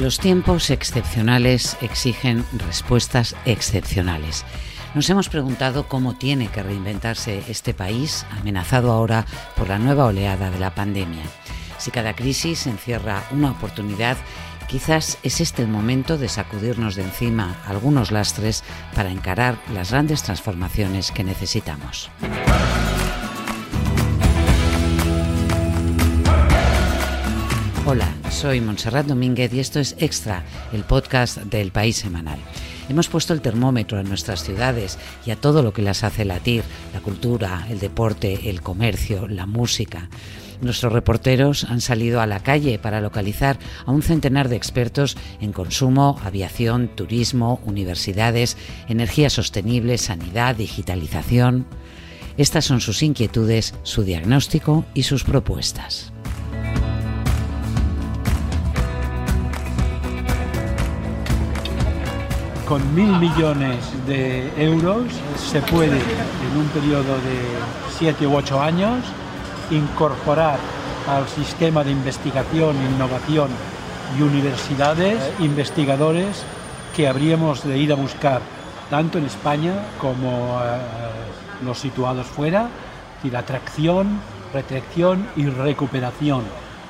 Los tiempos excepcionales exigen respuestas excepcionales. Nos hemos preguntado cómo tiene que reinventarse este país, amenazado ahora por la nueva oleada de la pandemia. Si cada crisis encierra una oportunidad, quizás es este el momento de sacudirnos de encima algunos lastres para encarar las grandes transformaciones que necesitamos. Hola, soy Montserrat Domínguez y esto es Extra, el podcast del País Semanal. Hemos puesto el termómetro en nuestras ciudades y a todo lo que las hace latir, la cultura, el deporte, el comercio, la música. Nuestros reporteros han salido a la calle para localizar a un centenar de expertos en consumo, aviación, turismo, universidades, energía sostenible, sanidad, digitalización. Estas son sus inquietudes, su diagnóstico y sus propuestas. Con mil millones de euros se puede en un periodo de siete u ocho años incorporar al sistema de investigación, innovación y universidades investigadores que habríamos de ir a buscar tanto en España como eh, los situados fuera, y la atracción, retracción y recuperación.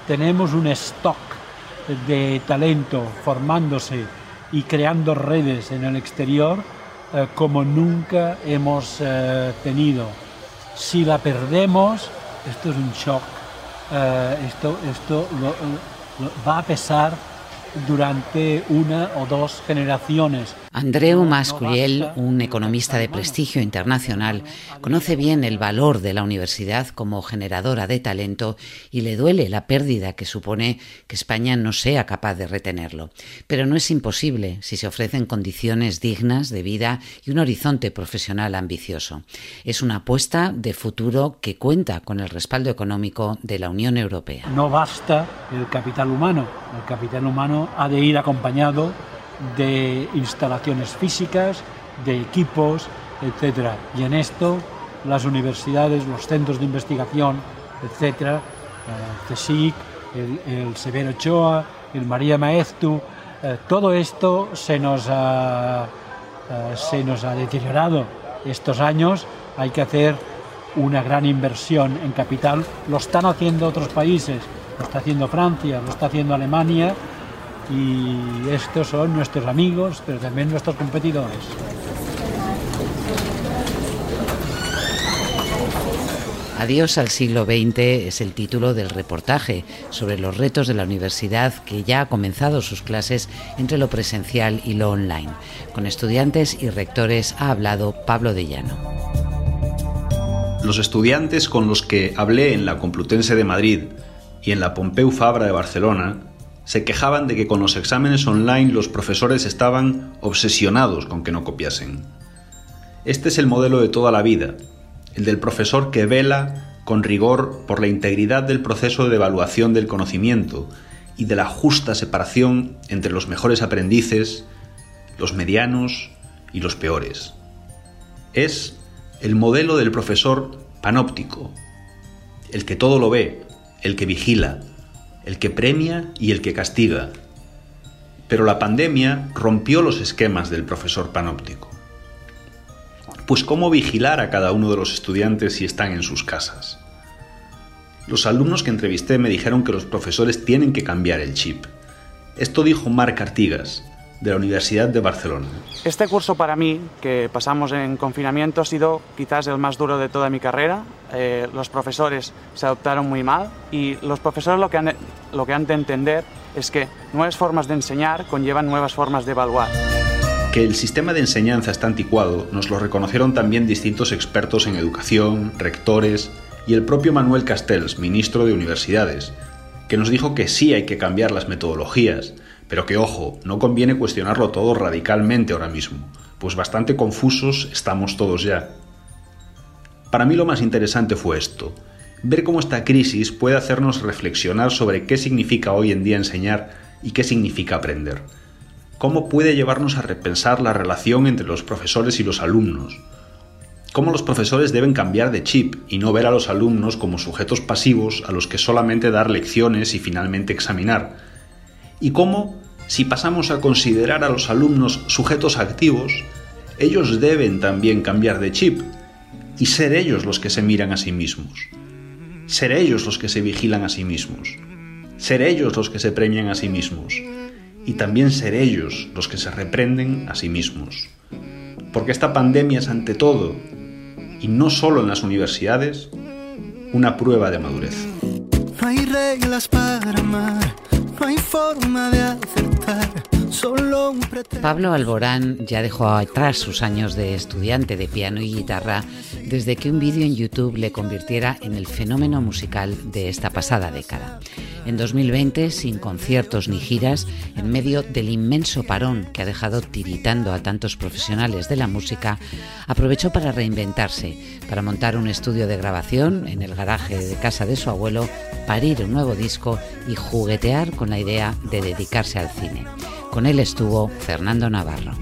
Tenemos un stock de talento formándose y creando redes en el exterior eh, como nunca hemos eh, tenido. Si la perdemos, esto es un shock, eh, esto, esto va a pesar durante una o dos generaciones. Andreu Mascuriel, un economista de prestigio internacional, conoce bien el valor de la universidad como generadora de talento y le duele la pérdida que supone que España no sea capaz de retenerlo. Pero no es imposible si se ofrecen condiciones dignas de vida y un horizonte profesional ambicioso. Es una apuesta de futuro que cuenta con el respaldo económico de la Unión Europea. No basta el capital humano, el capital humano ha de ir acompañado de instalaciones físicas, de equipos, etc. Y en esto las universidades, los centros de investigación, etc., el eh, CSIC, el, Severo Ochoa, el María Maeztu, eh, todo esto se nos, ha, eh, se nos ha deteriorado estos años. Hay que hacer una gran inversión en capital. Lo están haciendo otros países, lo está haciendo Francia, lo está haciendo Alemania y estos son nuestros amigos, pero también nuestros competidores. Adiós al siglo XX es el título del reportaje sobre los retos de la universidad que ya ha comenzado sus clases entre lo presencial y lo online. Con estudiantes y rectores ha hablado Pablo de Llano. Los estudiantes con los que hablé en la Complutense de Madrid y en la Pompeu Fabra de Barcelona se quejaban de que con los exámenes online los profesores estaban obsesionados con que no copiasen. Este es el modelo de toda la vida, el del profesor que vela con rigor por la integridad del proceso de evaluación del conocimiento y de la justa separación entre los mejores aprendices, los medianos y los peores. Es el modelo del profesor panóptico, el que todo lo ve, el que vigila, el que premia y el que castiga. Pero la pandemia rompió los esquemas del profesor panóptico. Pues cómo vigilar a cada uno de los estudiantes si están en sus casas. Los alumnos que entrevisté me dijeron que los profesores tienen que cambiar el chip. Esto dijo Marc Artigas, de la Universidad de Barcelona. Este curso para mí, que pasamos en confinamiento, ha sido quizás el más duro de toda mi carrera. Eh, los profesores se adoptaron muy mal y los profesores lo que, han, lo que han de entender es que nuevas formas de enseñar conllevan nuevas formas de evaluar. Que el sistema de enseñanza está anticuado nos lo reconocieron también distintos expertos en educación, rectores y el propio Manuel Castells, ministro de Universidades, que nos dijo que sí hay que cambiar las metodologías, pero que ojo, no conviene cuestionarlo todo radicalmente ahora mismo, pues bastante confusos estamos todos ya. Para mí lo más interesante fue esto, ver cómo esta crisis puede hacernos reflexionar sobre qué significa hoy en día enseñar y qué significa aprender. Cómo puede llevarnos a repensar la relación entre los profesores y los alumnos. Cómo los profesores deben cambiar de chip y no ver a los alumnos como sujetos pasivos a los que solamente dar lecciones y finalmente examinar, y cómo si pasamos a considerar a los alumnos sujetos activos, ellos deben también cambiar de chip y ser ellos los que se miran a sí mismos, ser ellos los que se vigilan a sí mismos, ser ellos los que se premian a sí mismos y también ser ellos los que se reprenden a sí mismos. Porque esta pandemia es ante todo, y no solo en las universidades, una prueba de madurez. Hay reglas para amar, no hay forma de acertar. Pablo Alborán ya dejó atrás sus años de estudiante de piano y guitarra desde que un vídeo en YouTube le convirtiera en el fenómeno musical de esta pasada década. En 2020, sin conciertos ni giras, en medio del inmenso parón que ha dejado tiritando a tantos profesionales de la música, aprovechó para reinventarse, para montar un estudio de grabación en el garaje de casa de su abuelo, parir un nuevo disco y juguetear con la idea de dedicarse al cine. Con él estuvo Fernando Navarro.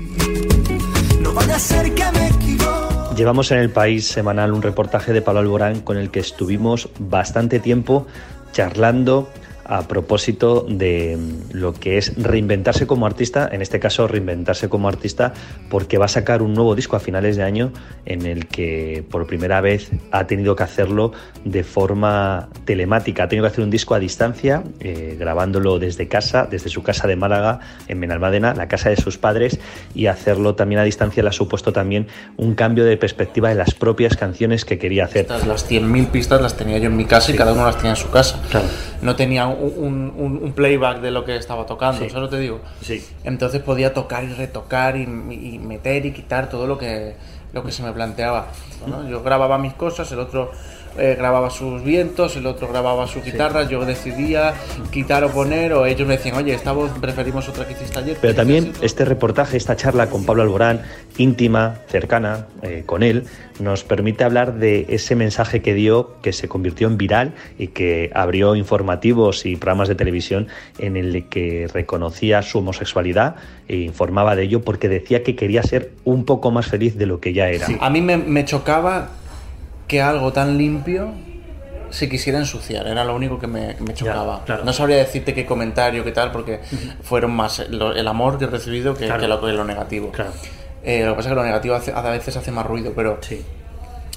Llevamos en el país semanal un reportaje de Pablo Alborán con el que estuvimos bastante tiempo charlando a propósito de lo que es reinventarse como artista, en este caso reinventarse como artista porque va a sacar un nuevo disco a finales de año en el que por primera vez ha tenido que hacerlo de forma telemática, ha tenido que hacer un disco a distancia, eh, grabándolo desde casa, desde su casa de Málaga, en Benalmádena, la casa de sus padres, y hacerlo también a distancia le ha supuesto también un cambio de perspectiva de las propias canciones que quería hacer. Las 100.000 pistas las tenía yo en mi casa y cada uno las tenía en su casa. No tenía un, playback de lo que estaba tocando, eso lo te digo. Sí. Entonces podía tocar y retocar y, meter y quitar todo lo que, lo que se me planteaba. Yo grababa mis cosas, el otro eh, grababa sus vientos, el otro grababa su guitarra, yo decidía quitar o poner, o ellos me decían, oye, esta voz preferimos otra que hiciste ayer. Pero también este reportaje, esta charla con Pablo Alborán, íntima, cercana, eh, con él, nos permite hablar de ese mensaje que dio, que se convirtió en viral y que abrió informativos y programas de televisión en el que reconocía su homosexualidad e informaba de ello porque decía que quería ser un poco más feliz de lo que ya era. A mí me, me chocaba que algo tan limpio se quisiera ensuciar, era lo único que me, chocaba. No sabría decirte qué comentario, qué tal, porque fueron más el amor que he recibido que, lo, negativo. Eh, lo que pasa es que lo negativo a veces hace más ruido, pero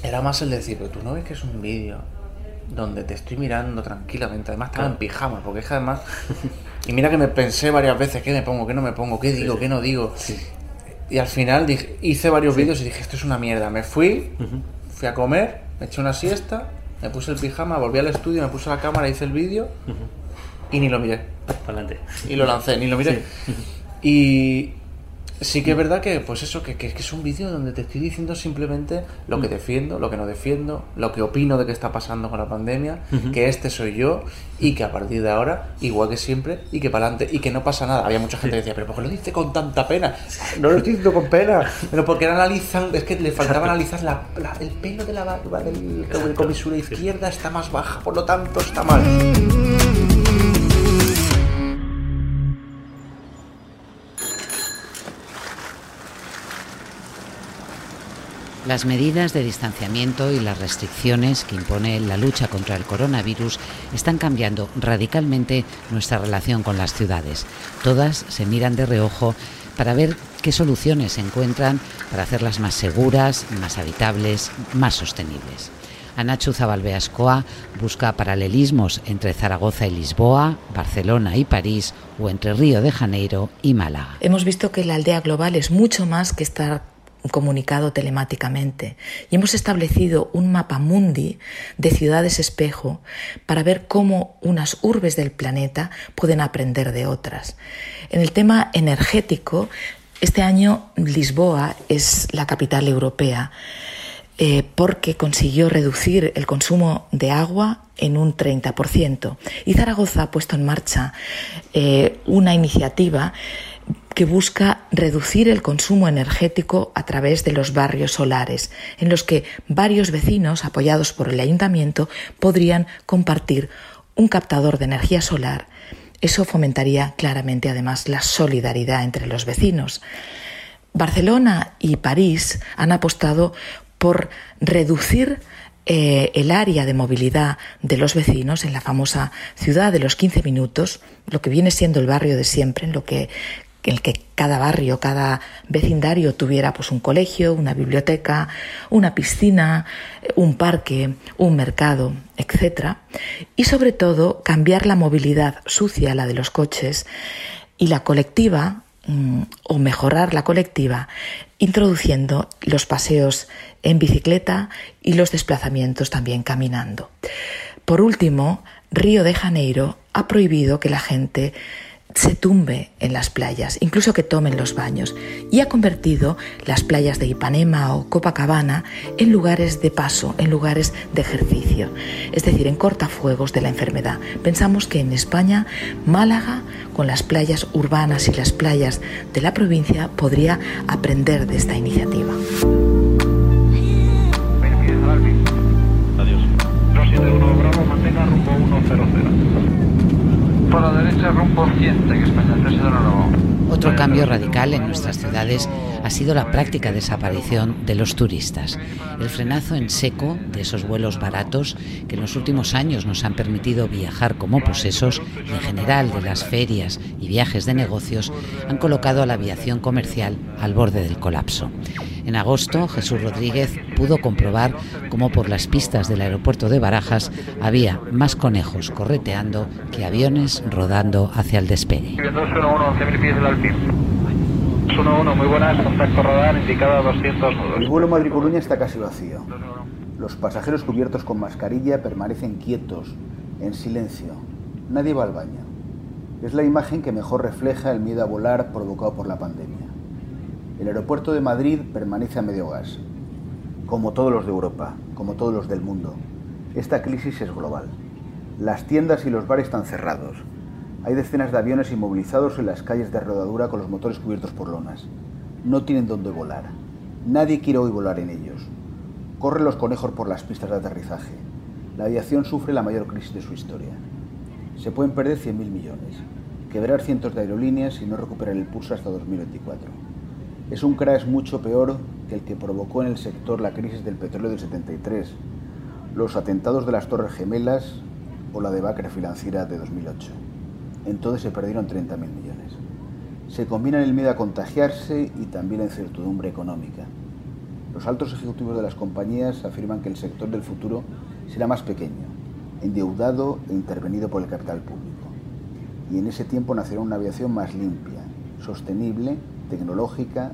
era más el decir, pero tú no ves que es un vídeo donde te estoy mirando tranquilamente, además estaba en pijama, porque es que además... y mira que me pensé varias veces, ¿qué me pongo, qué no me pongo, qué digo, qué no digo? Y al final dije, hice varios vídeos y dije, esto es una mierda. Me fui, fui a comer, me eché una siesta, me puse el pijama, volví al estudio, me puse la cámara, hice el vídeo y ni lo miré. Adelante. Y lo lancé, ni lo miré. Y, Sí que es verdad que, pues eso, que, que, es un vídeo donde te estoy diciendo simplemente lo que mm. defiendo, lo que no defiendo, lo que opino de qué está pasando con la pandemia, que este soy yo y que a partir de ahora, igual que siempre, y que para adelante, y que no pasa nada. Había mucha gente que decía, pero ¿por qué lo dice con tanta pena? No lo estoy diciendo con pena, pero porque analizan, es que le faltaba analizar la, el pelo de la barba del comisura izquierda está más baja, por lo tanto está mal. Las medidas de distanciamiento y las restricciones que impone la lucha contra el coronavirus están cambiando radicalmente nuestra relación con las ciudades. Todas se miran de reojo para ver qué soluciones se encuentran para hacerlas más seguras, más habitables, más sostenibles. Anachu Zabalbeascoa busca paralelismos entre Zaragoza y Lisboa, Barcelona y París o entre Río de Janeiro y Málaga. Hemos visto que la aldea global es mucho más que estar comunicado telemáticamente y hemos establecido un mapa mundi de ciudades espejo para ver cómo unas urbes del planeta pueden aprender de otras. En el tema energético, este año Lisboa es la capital europea eh, porque consiguió reducir el consumo de agua en un 30%. Y Zaragoza ha puesto en marcha eh, una iniciativa que busca reducir el consumo energético a través de los barrios solares, en los que varios vecinos, apoyados por el ayuntamiento, podrían compartir un captador de energía solar. Eso fomentaría claramente además la solidaridad entre los vecinos. Barcelona y París han apostado por reducir eh, el área de movilidad de los vecinos en la famosa ciudad de los 15 minutos, lo que viene siendo el barrio de siempre, en lo que el que cada barrio, cada vecindario tuviera pues un colegio, una biblioteca, una piscina, un parque, un mercado, etc. Y sobre todo cambiar la movilidad sucia, la de los coches, y la colectiva, mm, o mejorar la colectiva, introduciendo los paseos en bicicleta y los desplazamientos también caminando. Por último, Río de Janeiro ha prohibido que la gente se tumbe en las playas, incluso que tomen los baños, y ha convertido las playas de Ipanema o Copacabana en lugares de paso, en lugares de ejercicio, es decir, en cortafuegos de la enfermedad. Pensamos que en España, Málaga, con las playas urbanas y las playas de la provincia, podría aprender de esta iniciativa. Otro cambio radical en nuestras ciudades ha sido la práctica desaparición de los turistas. El frenazo en seco de esos vuelos baratos que en los últimos años nos han permitido viajar como posesos y en general de las ferias y viajes de negocios han colocado a la aviación comercial al borde del colapso. En agosto, Jesús Rodríguez pudo comprobar cómo por las pistas del aeropuerto de Barajas había más conejos correteando que aviones rodando hacia el despegue. El vuelo Madrid-Coruña está casi vacío. Los pasajeros cubiertos con mascarilla permanecen quietos, en silencio. Nadie va al baño. Es la imagen que mejor refleja el miedo a volar provocado por la pandemia. El aeropuerto de Madrid permanece a medio gas, como todos los de Europa, como todos los del mundo. Esta crisis es global. Las tiendas y los bares están cerrados. Hay decenas de aviones inmovilizados en las calles de rodadura con los motores cubiertos por lonas. No tienen dónde volar. Nadie quiere hoy volar en ellos. Corren los conejos por las pistas de aterrizaje. La aviación sufre la mayor crisis de su historia. Se pueden perder 100.000 millones, quebrar cientos de aerolíneas y no recuperar el pulso hasta 2024 es un crash mucho peor que el que provocó en el sector la crisis del petróleo del 73, los atentados de las Torres Gemelas o la debacle financiera de 2008. Entonces se perdieron 30.000 millones. Se combinan el miedo a contagiarse y también la incertidumbre económica. Los altos ejecutivos de las compañías afirman que el sector del futuro será más pequeño, endeudado e intervenido por el capital público. Y en ese tiempo nacerá una aviación más limpia, sostenible tecnológica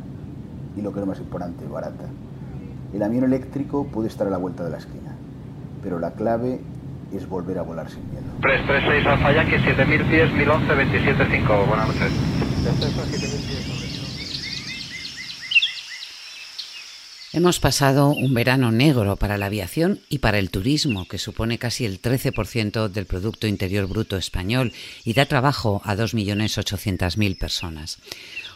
y lo que es más importante, barata. El avión eléctrico puede estar a la vuelta de la esquina, pero la clave es volver a volar sin miedo. 336 Alfa Yankee, 7000 pies, 1011, 275. Buenas noches. Hemos pasado un verano negro para la aviación y para el turismo, que supone casi el 13% del Producto Interior Bruto español y da trabajo a 2.800.000 personas.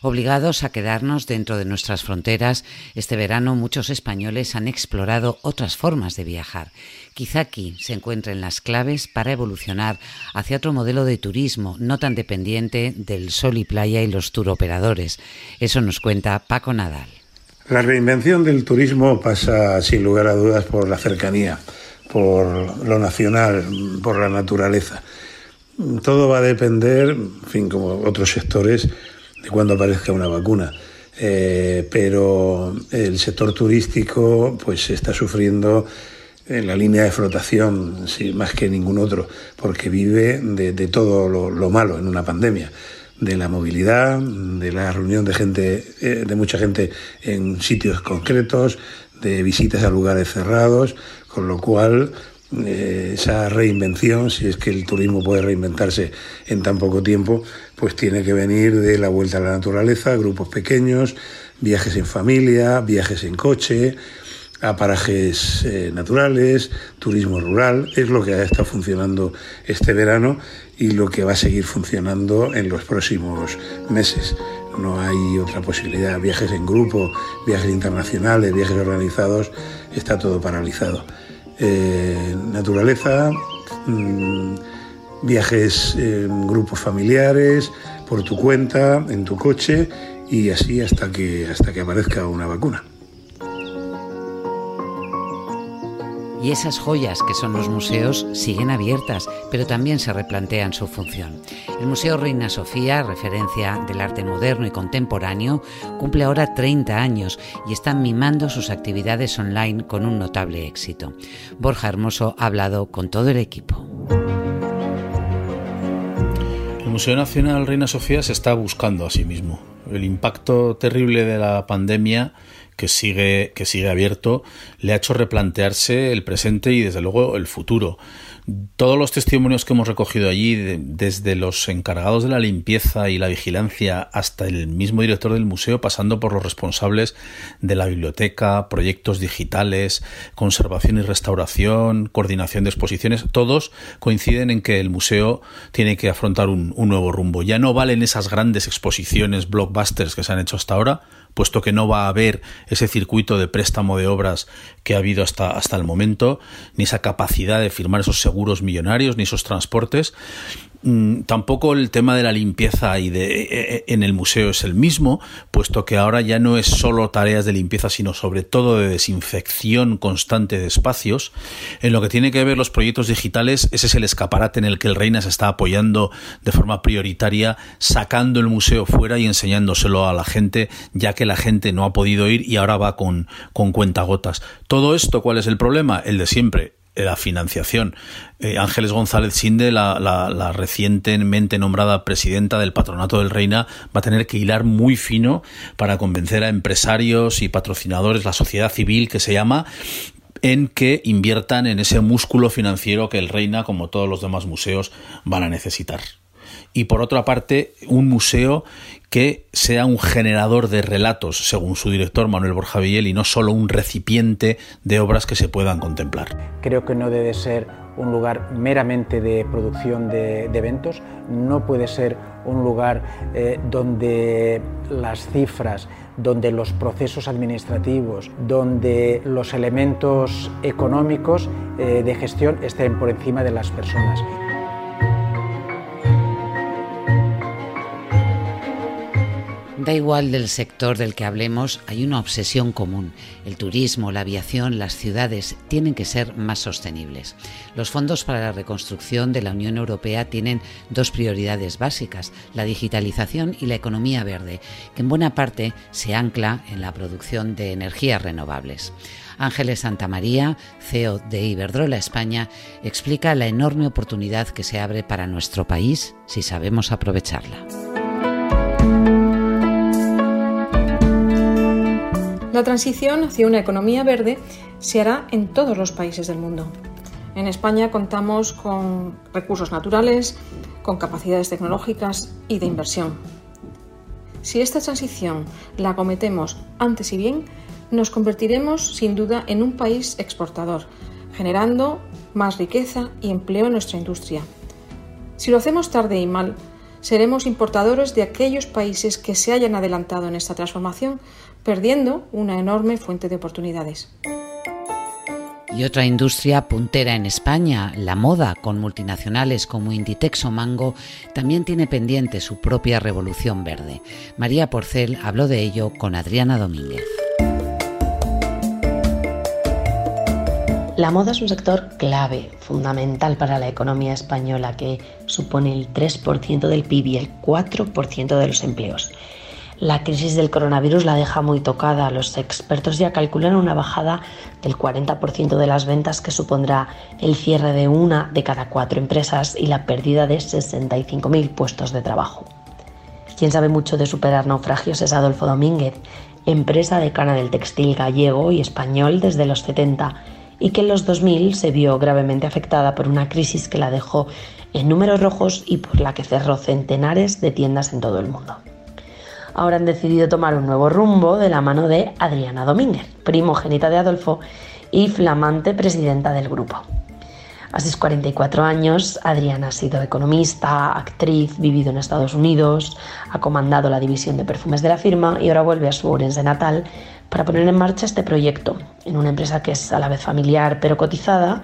Obligados a quedarnos dentro de nuestras fronteras, este verano muchos españoles han explorado otras formas de viajar. Quizá aquí se encuentren las claves para evolucionar hacia otro modelo de turismo no tan dependiente del sol y playa y los turoperadores. Eso nos cuenta Paco Nadal. La reinvención del turismo pasa sin lugar a dudas por la cercanía, por lo nacional, por la naturaleza. Todo va a depender, en fin, como otros sectores, de cuando aparezca una vacuna. Eh, pero el sector turístico pues está sufriendo en la línea de flotación más que ningún otro, porque vive de, todo lo, malo en una pandemia, de la movilidad, de la reunión de gente, eh, de mucha gente en sitios concretos, de visitas a lugares cerrados, con lo cual eh, esa reinvención, si es que el turismo puede reinventarse en tan poco tiempo, pues tiene que venir de la vuelta a la naturaleza, grupos pequeños, viajes en familia, viajes en coche, a parajes eh, naturales, turismo rural, es lo que ha estado funcionando este verano y lo que va a seguir funcionando en los próximos meses. No hay otra posibilidad, viajes en grupo, viajes internacionales, viajes organizados, está todo paralizado. Eh, naturaleza, mm, viajes en grupos familiares, por tu cuenta, en tu coche y así hasta que, hasta que aparezca una vacuna. Y esas joyas que son los museos siguen abiertas, pero también se replantean su función. El Museo Reina Sofía, referencia del arte moderno y contemporáneo, cumple ahora 30 años y está mimando sus actividades online con un notable éxito. Borja Hermoso ha hablado con todo el equipo. El Museo Nacional Reina Sofía se está buscando a sí mismo. El impacto terrible de la pandemia que sigue, que sigue abierto, le ha hecho replantearse el presente y desde luego el futuro. Todos los testimonios que hemos recogido allí, desde los encargados de la limpieza y la vigilancia hasta el mismo director del museo, pasando por los responsables de la biblioteca, proyectos digitales, conservación y restauración, coordinación de exposiciones, todos coinciden en que el museo tiene que afrontar un, nuevo rumbo. Ya no valen esas grandes exposiciones blockbusters que se han hecho hasta ahora, puesto que no va a haber ese circuito de préstamo de obras que ha habido hasta, hasta el momento, ni esa capacidad de firmar esos seguros millonarios, ni esos transportes. Mm, tampoco el tema de la limpieza y de, eh, eh, en el museo es el mismo, puesto que ahora ya no es solo tareas de limpieza, sino sobre todo de desinfección constante de espacios. En lo que tiene que ver los proyectos digitales, ese es el escaparate en el que el Reina se está apoyando de forma prioritaria, sacando el museo fuera y enseñándoselo a la gente, ya que la gente no ha podido ir y ahora va con, con cuentagotas. Esto, ¿cuál es el problema? El de siempre, la financiación. Eh, Ángeles González Sinde, la, recientemente nombrada presidenta del Patronato del Reina, va a tener que hilar muy fino para convencer a empresarios y patrocinadores, la sociedad civil que se llama, en que inviertan en ese músculo financiero que el Reina, como todos los demás museos, van a necesitar. Y por otra parte, un museo que sea un generador de relatos, según su director Manuel Borja Villel, y no solo un recipiente de obras que se puedan contemplar. Creo que no debe ser un lugar meramente de producción de, eventos, no puede ser un lugar eh, donde las cifras, donde los procesos administrativos, donde los elementos económicos eh, de gestión estén por encima de las personas. Da igual del sector del que hablemos, hay una obsesión común. El turismo, la aviación, las ciudades tienen que ser más sostenibles. Los fondos para la reconstrucción de la Unión Europea tienen dos prioridades básicas, la digitalización y la economía verde, que en buena parte se ancla en la producción de energías renovables. Ángeles Santamaría, CEO de Iberdrola España, explica la enorme oportunidad que se abre para nuestro país si sabemos aprovecharla. La transición hacia una economía verde se hará en todos los países del mundo. En España contamos con recursos naturales, con capacidades tecnológicas y de inversión. Si esta transición la acometemos antes y bien, nos convertiremos sin duda en un país exportador, generando más riqueza y empleo en nuestra industria. Si lo hacemos tarde y mal, seremos importadores de aquellos países que se hayan adelantado en esta transformación, perdiendo una enorme fuente de oportunidades. Y otra industria puntera en España, la moda, con multinacionales como Inditex o Mango, también tiene pendiente su propia revolución verde. María Porcel habló de ello con Adriana Domínguez. La moda es un sector clave, fundamental para la economía española, que supone el 3% del PIB y el 4% de los empleos. La crisis del coronavirus la deja muy tocada. Los expertos ya calculan una bajada del 40% de las ventas que supondrá el cierre de una de cada cuatro empresas y la pérdida de 65.000 puestos de trabajo. Quien sabe mucho de superar naufragios es Adolfo Domínguez, empresa decana del textil gallego y español desde los 70 y que en los 2000 se vio gravemente afectada por una crisis que la dejó en números rojos y por la que cerró centenares de tiendas en todo el mundo ahora han decidido tomar un nuevo rumbo de la mano de Adriana Domínguez, primogénita de Adolfo y flamante presidenta del grupo. A sus 44 años, Adriana ha sido economista, actriz, vivido en Estados Unidos, ha comandado la división de perfumes de la firma y ahora vuelve a su Orense natal para poner en marcha este proyecto en una empresa que es a la vez familiar pero cotizada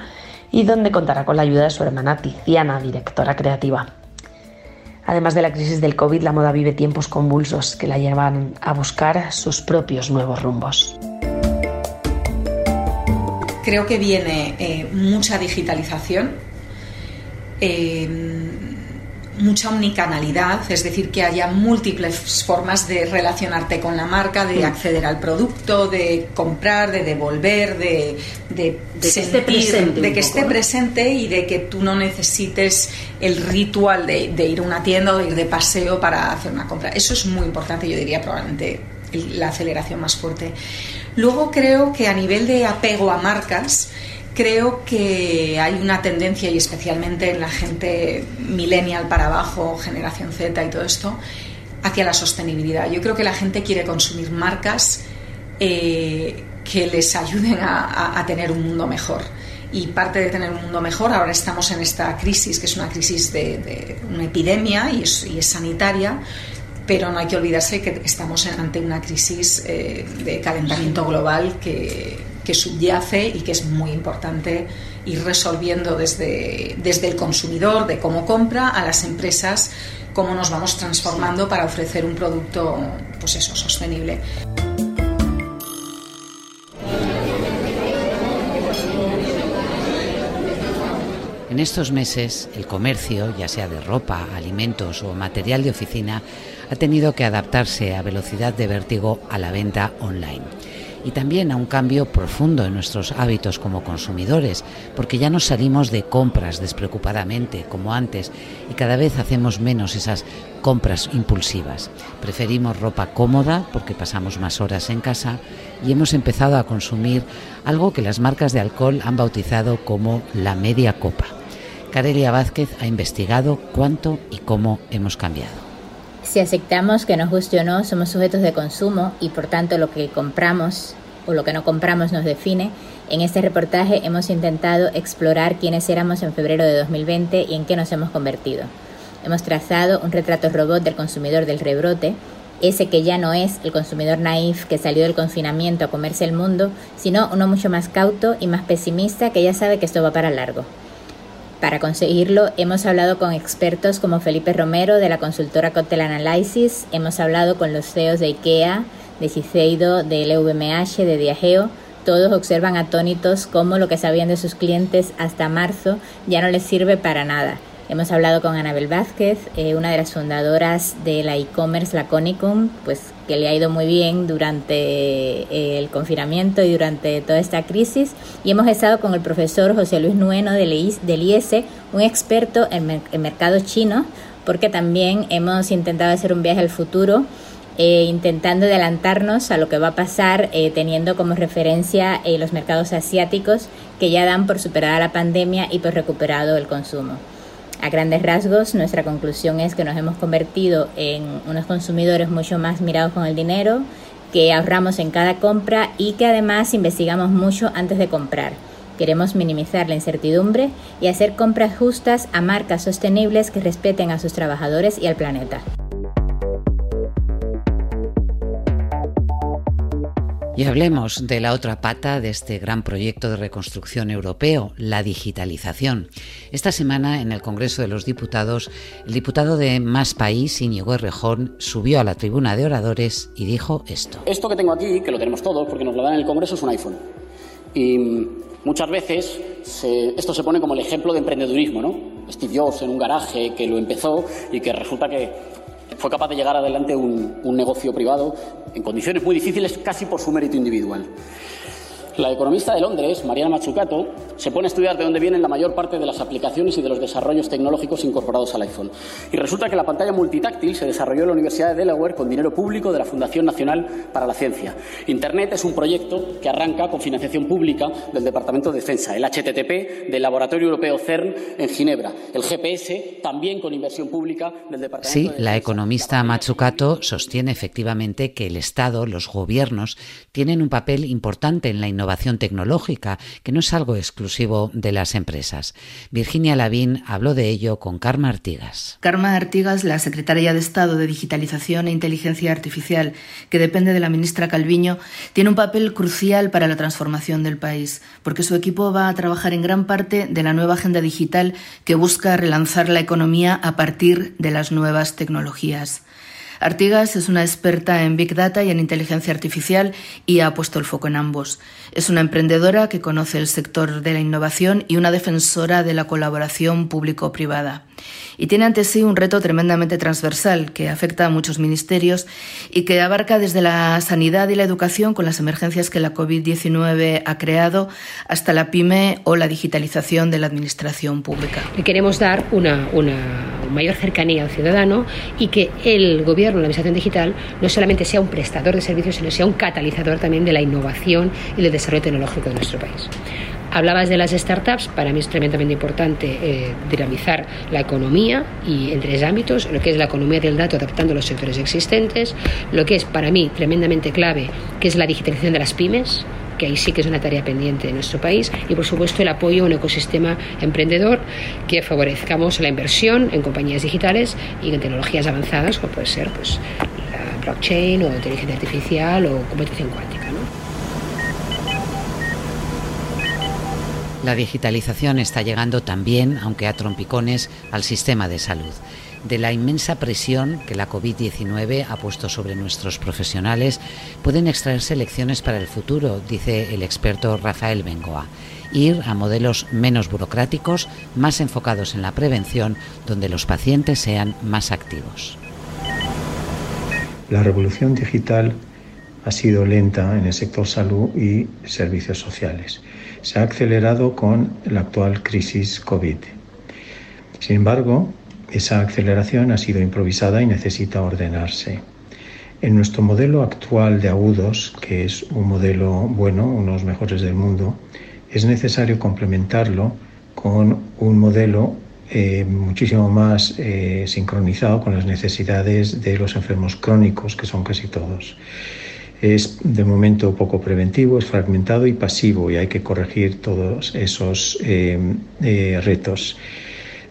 y donde contará con la ayuda de su hermana Tiziana, directora creativa. Además de la crisis del COVID, la moda vive tiempos convulsos que la llevan a buscar sus propios nuevos rumbos. creo que viene eh, mucha digitalización, eh, mucha omnicanalidad, es decir, que haya múltiples formas de relacionarte con la marca, de acceder al producto, de comprar, de devolver, de, de, que esté presente. De que esté presente y de que tú no necesites el ritual de, de, ir a una tienda o de ir de paseo para hacer una compra. Eso es muy importante, yo diría probablemente la aceleración más fuerte. Luego creo que a nivel de apego a marcas, Creo que hay una tendencia, y especialmente en la gente millennial para abajo, generación Z y todo esto, hacia la sostenibilidad. Yo creo que la gente quiere consumir marcas eh, que les ayuden a, tener un mundo mejor. Y parte de tener un mundo mejor, ahora estamos en esta crisis, que es una crisis de, una epidemia y es, sanitaria, pero no hay que olvidarse que estamos ante una crisis eh, de calentamiento global que que subyace y que es muy importante ir resolviendo desde, desde el consumidor, de cómo compra, a las empresas, cómo nos vamos transformando para ofrecer un producto pues eso, sostenible. En estos meses, el comercio, ya sea de ropa, alimentos o material de oficina, ha tenido que adaptarse a velocidad de vértigo a la venta online y también a un cambio profundo en nuestros hábitos como consumidores, porque ya no salimos de compras despreocupadamente como antes y cada vez hacemos menos esas compras impulsivas. Preferimos ropa cómoda porque pasamos más horas en casa y hemos empezado a consumir algo que las marcas de alcohol han bautizado como la media copa. Carelia Vázquez ha investigado cuánto y cómo hemos cambiado. Si aceptamos que nos guste o no, somos sujetos de consumo y por tanto lo que compramos o lo que no compramos nos define, en este reportaje hemos intentado explorar quiénes éramos en febrero de 2020 y en qué nos hemos convertido. Hemos trazado un retrato robot del consumidor del rebrote, ese que ya no es el consumidor naif que salió del confinamiento a comerse el mundo, sino uno mucho más cauto y más pesimista que ya sabe que esto va para largo. Para conseguirlo, hemos hablado con expertos como Felipe Romero de la consultora Cocktail Analysis, hemos hablado con los CEOs de IKEA, de Ciceido, de LVMH, de Diageo. Todos observan atónitos cómo lo que sabían de sus clientes hasta marzo ya no les sirve para nada. Hemos hablado con Anabel Vázquez, eh, una de las fundadoras de la e-commerce Laconicum, pues que le ha ido muy bien durante eh, el confinamiento y durante toda esta crisis. Y hemos estado con el profesor José Luis Nueno del IES, un experto en, mercado chino, porque también hemos intentado hacer un viaje al futuro. Eh, intentando adelantarnos a lo que va a pasar, teniendo como referencia los mercados asiáticos que ya dan por superada la pandemia y por recuperado el consumo. A grandes rasgos, nuestra conclusión es que nos hemos convertido en unos consumidores mucho más mirados con el dinero, que ahorramos en cada compra y que además investigamos mucho antes de comprar. Queremos minimizar la incertidumbre y hacer compras justas a marcas sostenibles que respeten a sus trabajadores y al planeta. Y hablemos de la otra pata de este gran proyecto de reconstrucción europeo, la digitalización. Esta semana, en el Congreso de los Diputados, el diputado de Más País, Íñigo Errejón, subió a la tribuna de oradores y dijo esto. Esto que tengo aquí, que lo tenemos todos porque nos lo dan en el Congreso, es un iPhone. Y muchas veces esto se pone como el ejemplo de emprendedurismo, ¿no? Steve Jobs en un garaje que lo empezó y que resulta que fue capaz de llegar adelante un, un negocio privado en condiciones muy difíciles casi por su mérito individual. La economista de Londres, Mariana Mazzucato, se pone a estudiar de dónde vienen la mayor parte de las aplicaciones y de los desarrollos tecnológicos incorporados al iPhone. Y resulta que la pantalla multitáctil se desarrolló en la Universidad de Delaware con dinero público de la Fundación Nacional para la Ciencia. Internet es un proyecto que arranca con financiación pública del Departamento de Defensa, el HTTP del Laboratorio Europeo CERN en Ginebra, el GPS también con inversión pública del Departamento sí, de la economista Mazzucato sostiene efectivamente que el Estado, los gobiernos, tienen un papel importante en la innovación innovación tecnológica, que no es algo exclusivo de las empresas. Virginia Lavín habló de ello con Karma Artigas. Karma Artigas, la secretaria de Estado de Digitalización e Inteligencia Artificial, que depende de la ministra Calviño, tiene un papel crucial para la transformación del país, porque su equipo va a trabajar en gran parte de la nueva agenda digital que busca relanzar la economía a partir de las nuevas tecnologías. Artigas es una experta en Big Data y en inteligencia artificial y ha puesto el foco en ambos. Es una emprendedora que conoce el sector de la innovación y una defensora de la colaboración público-privada. Y tiene ante sí un reto tremendamente transversal que afecta a muchos ministerios y que abarca desde la sanidad y la educación con las emergencias que la COVID-19 ha creado hasta la pyme o la digitalización de la administración pública. Le queremos dar una, una mayor cercanía al ciudadano y que el gobierno, la administración digital, no solamente sea un prestador de servicios, sino sea un catalizador también de la innovación y del desarrollo tecnológico de nuestro país. Hablabas de las startups, para mí es tremendamente importante eh, dinamizar la economía y en tres ámbitos, lo que es la economía del dato adaptando los sectores existentes, lo que es para mí tremendamente clave, que es la digitalización de las pymes, que ahí sí que es una tarea pendiente de nuestro país, y por supuesto el apoyo a un ecosistema emprendedor que favorezcamos la inversión en compañías digitales y en tecnologías avanzadas, como puede ser pues, la blockchain o inteligencia artificial o computación cuántica. La digitalización está llegando también, aunque a trompicones, al sistema de salud. De la inmensa presión que la COVID-19 ha puesto sobre nuestros profesionales, pueden extraerse lecciones para el futuro, dice el experto Rafael Bengoa. Ir a modelos menos burocráticos, más enfocados en la prevención, donde los pacientes sean más activos. La revolución digital ha sido lenta en el sector salud y servicios sociales se ha acelerado con la actual crisis COVID. Sin embargo, esa aceleración ha sido improvisada y necesita ordenarse. En nuestro modelo actual de agudos, que es un modelo bueno, uno de los mejores del mundo, es necesario complementarlo con un modelo eh, muchísimo más eh, sincronizado con las necesidades de los enfermos crónicos, que son casi todos es de momento poco preventivo, es fragmentado y pasivo y hay que corregir todos esos eh, retos.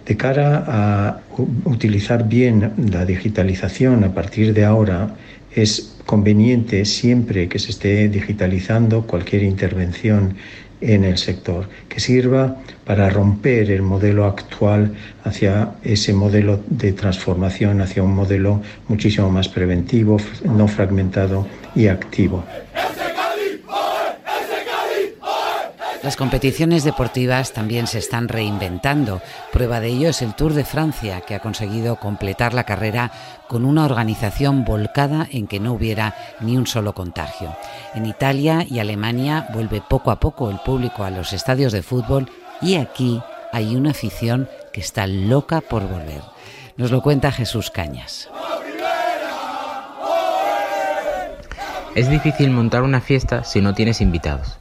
De cara a utilizar bien la digitalización a partir de ahora, es conveniente siempre que se esté digitalizando cualquier intervención en el sector, que sirva para romper el modelo actual hacia ese modelo de transformación, hacia un modelo muchísimo más preventivo, no fragmentado y activo. Las competiciones deportivas también se están reinventando. Prueba de ello es el Tour de Francia, que ha conseguido completar la carrera con una organización volcada en que no hubiera ni un solo contagio. En Italia y Alemania vuelve poco a poco el público a los estadios de fútbol y aquí hay una afición que está loca por volver. Nos lo cuenta Jesús Cañas. Es difícil montar una fiesta si no tienes invitados.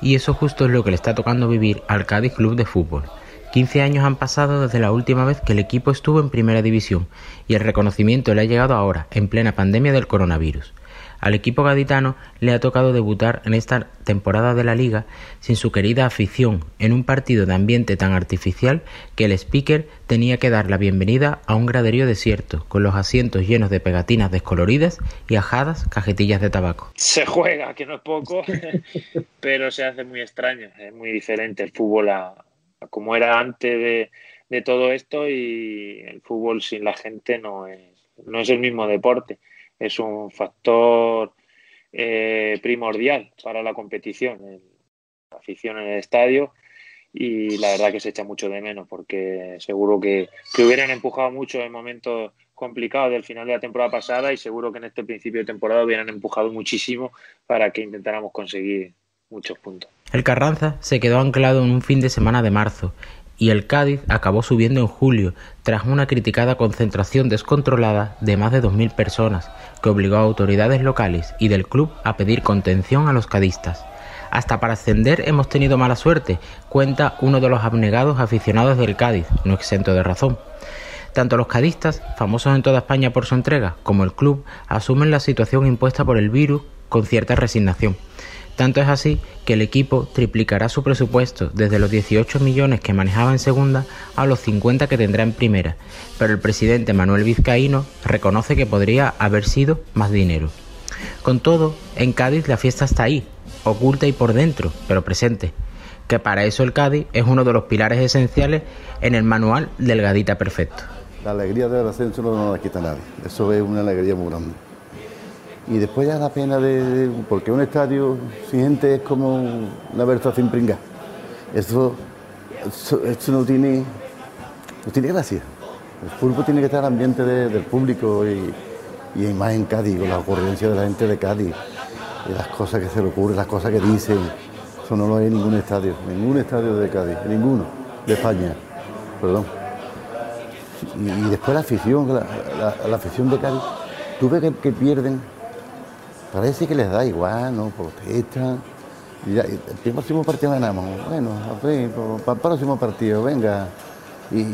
Y eso justo es lo que le está tocando vivir al Cádiz Club de Fútbol. 15 años han pasado desde la última vez que el equipo estuvo en primera división y el reconocimiento le ha llegado ahora, en plena pandemia del coronavirus. Al equipo gaditano le ha tocado debutar en esta temporada de la liga sin su querida afición, en un partido de ambiente tan artificial que el speaker tenía que dar la bienvenida a un graderío desierto, con los asientos llenos de pegatinas descoloridas y ajadas cajetillas de tabaco. Se juega, que no es poco, pero se hace muy extraño, es muy diferente el fútbol a, como era antes de, todo esto y el fútbol sin la gente no es, no es el mismo deporte es un factor eh, primordial para la competición, la afición en el estadio y la verdad que se echa mucho de menos porque seguro que, que hubieran empujado mucho en momentos complicados del final de la temporada pasada y seguro que en este principio de temporada hubieran empujado muchísimo para que intentáramos conseguir muchos puntos. El Carranza se quedó anclado en un fin de semana de marzo y el Cádiz acabó subiendo en julio tras una criticada concentración descontrolada de más de 2.000 personas que obligó a autoridades locales y del club a pedir contención a los cadistas. Hasta para ascender hemos tenido mala suerte, cuenta uno de los abnegados aficionados del Cádiz, no exento de razón. Tanto los cadistas, famosos en toda España por su entrega, como el club asumen la situación impuesta por el virus con cierta resignación. Tanto es así que el equipo triplicará su presupuesto desde los 18 millones que manejaba en segunda a los 50 que tendrá en primera, pero el presidente Manuel Vizcaíno reconoce que podría haber sido más dinero. Con todo, en Cádiz la fiesta está ahí, oculta y por dentro, pero presente, que para eso el Cádiz es uno de los pilares esenciales en el manual del Gadita Perfecto. la alegría del ascenso no la quita nadie. Eso es una alegría muy grande. Y después ya la pena de, porque un estadio sin gente es como una versa sin pringar. Eso, eso, no tiene no tiene gracia. El fútbol tiene que estar al ambiente del público y, y más en Cádiz, con la ocurrencia de la gente de Cádiz, y las cosas que se le ocurren, las cosas que dicen. Eso no lo hay en ningún estadio, ningún estadio de Cádiz, ninguno de España, perdón. Y, después la afición, la, afición de Cádiz, tú ves que, pierden, parece que les da igual, ¿no? Protestan. Y el próximo partido ganamos. Bueno, para el próximo partido, venga. Y,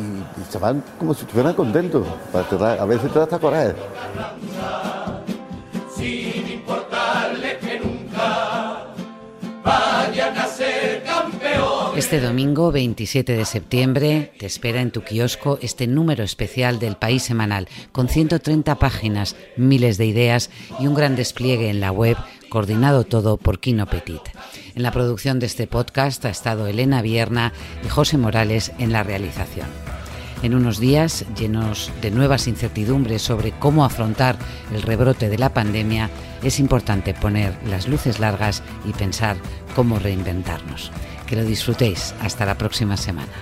se van como si estuvieran contentos. A veces te da hasta coraje. Este domingo 27 de septiembre te espera en tu kiosco este número especial del País Semanal con 130 páginas, miles de ideas y un gran despliegue en la web coordinado todo por Kino Petit. En la producción de este podcast ha estado Elena Vierna y José Morales en la realización. En unos días llenos de nuevas incertidumbres sobre cómo afrontar el rebrote de la pandemia, es importante poner las luces largas y pensar cómo reinventarnos que lo disfrutéis. Hasta la próxima semana.